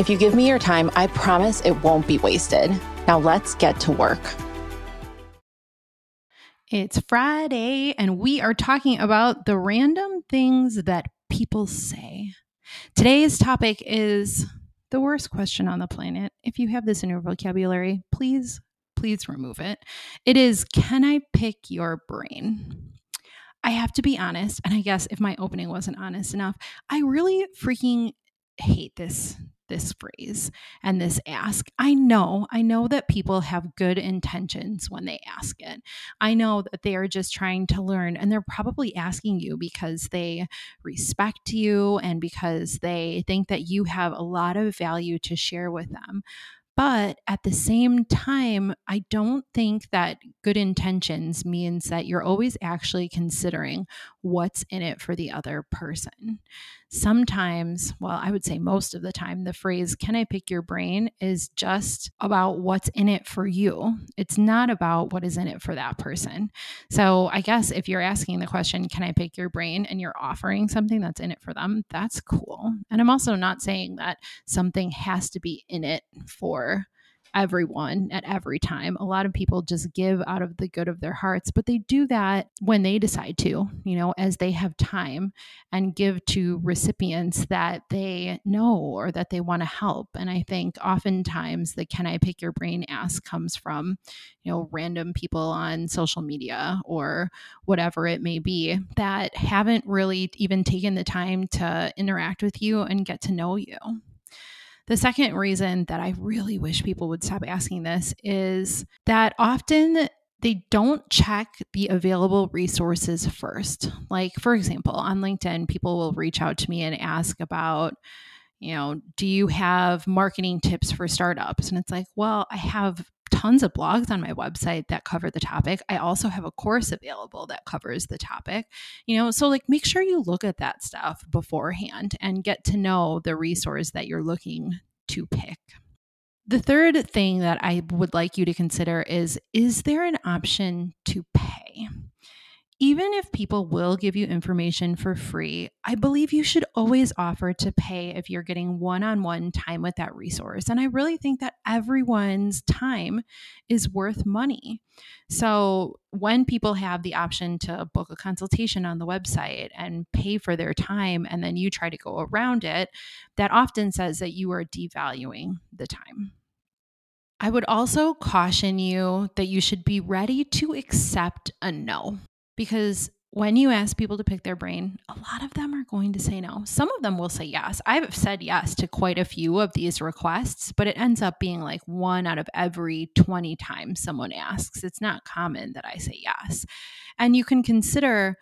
If you give me your time, I promise it won't be wasted. Now let's get to work. It's Friday, and we are talking about the random things that people say. Today's topic is the worst question on the planet. If you have this in your vocabulary, please, please remove it. It is Can I pick your brain? I have to be honest, and I guess if my opening wasn't honest enough, I really freaking hate this this phrase and this ask. I know, I know that people have good intentions when they ask it. I know that they are just trying to learn and they're probably asking you because they respect you and because they think that you have a lot of value to share with them. But at the same time, I don't think that good intentions means that you're always actually considering what's in it for the other person. Sometimes, well, I would say most of the time, the phrase, can I pick your brain, is just about what's in it for you. It's not about what is in it for that person. So I guess if you're asking the question, can I pick your brain, and you're offering something that's in it for them, that's cool. And I'm also not saying that something has to be in it for everyone at every time. A lot of people just give out of the good of their hearts, but they do that when they decide to, you know, as they have time and give to recipients that they know or that they want to help. And I think oftentimes the can I pick your brain ask comes from, you know, random people on social media or whatever it may be that haven't really even taken the time to interact with you and get to know you. The second reason that I really wish people would stop asking this is that often they don't check the available resources first. Like, for example, on LinkedIn, people will reach out to me and ask about, you know, do you have marketing tips for startups? And it's like, well, I have tons of blogs on my website that cover the topic. I also have a course available that covers the topic. You know, so like make sure you look at that stuff beforehand and get to know the resource that you're looking to pick. The third thing that I would like you to consider is is there an option to pay? Even if people will give you information for free, I believe you should always offer to pay if you're getting one on one time with that resource. And I really think that everyone's time is worth money. So when people have the option to book a consultation on the website and pay for their time, and then you try to go around it, that often says that you are devaluing the time. I would also caution you that you should be ready to accept a no because when you ask people to pick their brain, a lot of them are going to say no. Some of them will say yes. I've said yes to quite a few of these requests, but it ends up being like one out of every 20 times someone asks. It's not common that I say yes. And you can consider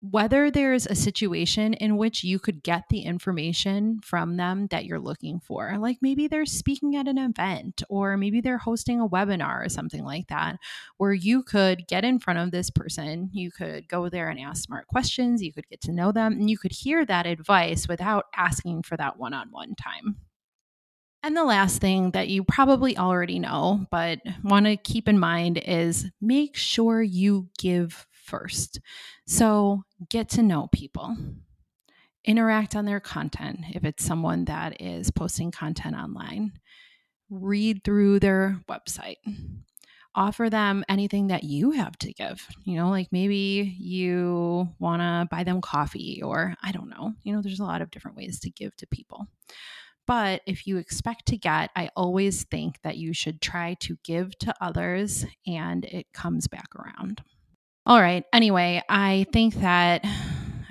whether there's a situation in which you could get the information from them that you're looking for. Like maybe they're speaking at an event, or maybe they're hosting a webinar or something like that, where you could get in front of this person. You could go there and ask smart questions. You could get to know them, and you could hear that advice without asking for that one on one time. And the last thing that you probably already know, but want to keep in mind is make sure you give first. So get to know people, interact on their content if it's someone that is posting content online, read through their website. Offer them anything that you have to give. You know, like maybe you want to buy them coffee, or I don't know. You know, there's a lot of different ways to give to people. But if you expect to get, I always think that you should try to give to others and it comes back around. All right. Anyway, I think that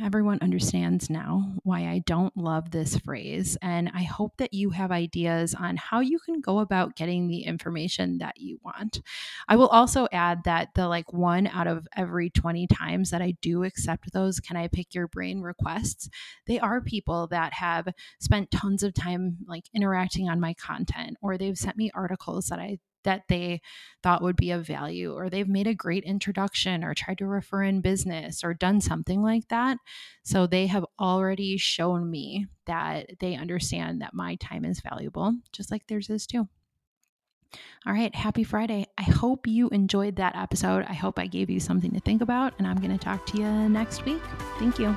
everyone understands now why I don't love this phrase. And I hope that you have ideas on how you can go about getting the information that you want. I will also add that the like one out of every 20 times that I do accept those can I pick your brain requests, they are people that have spent tons of time like interacting on my content or they've sent me articles that I that they thought would be of value, or they've made a great introduction, or tried to refer in business, or done something like that. So they have already shown me that they understand that my time is valuable, just like theirs is too. All right, happy Friday. I hope you enjoyed that episode. I hope I gave you something to think about, and I'm going to talk to you next week. Thank you.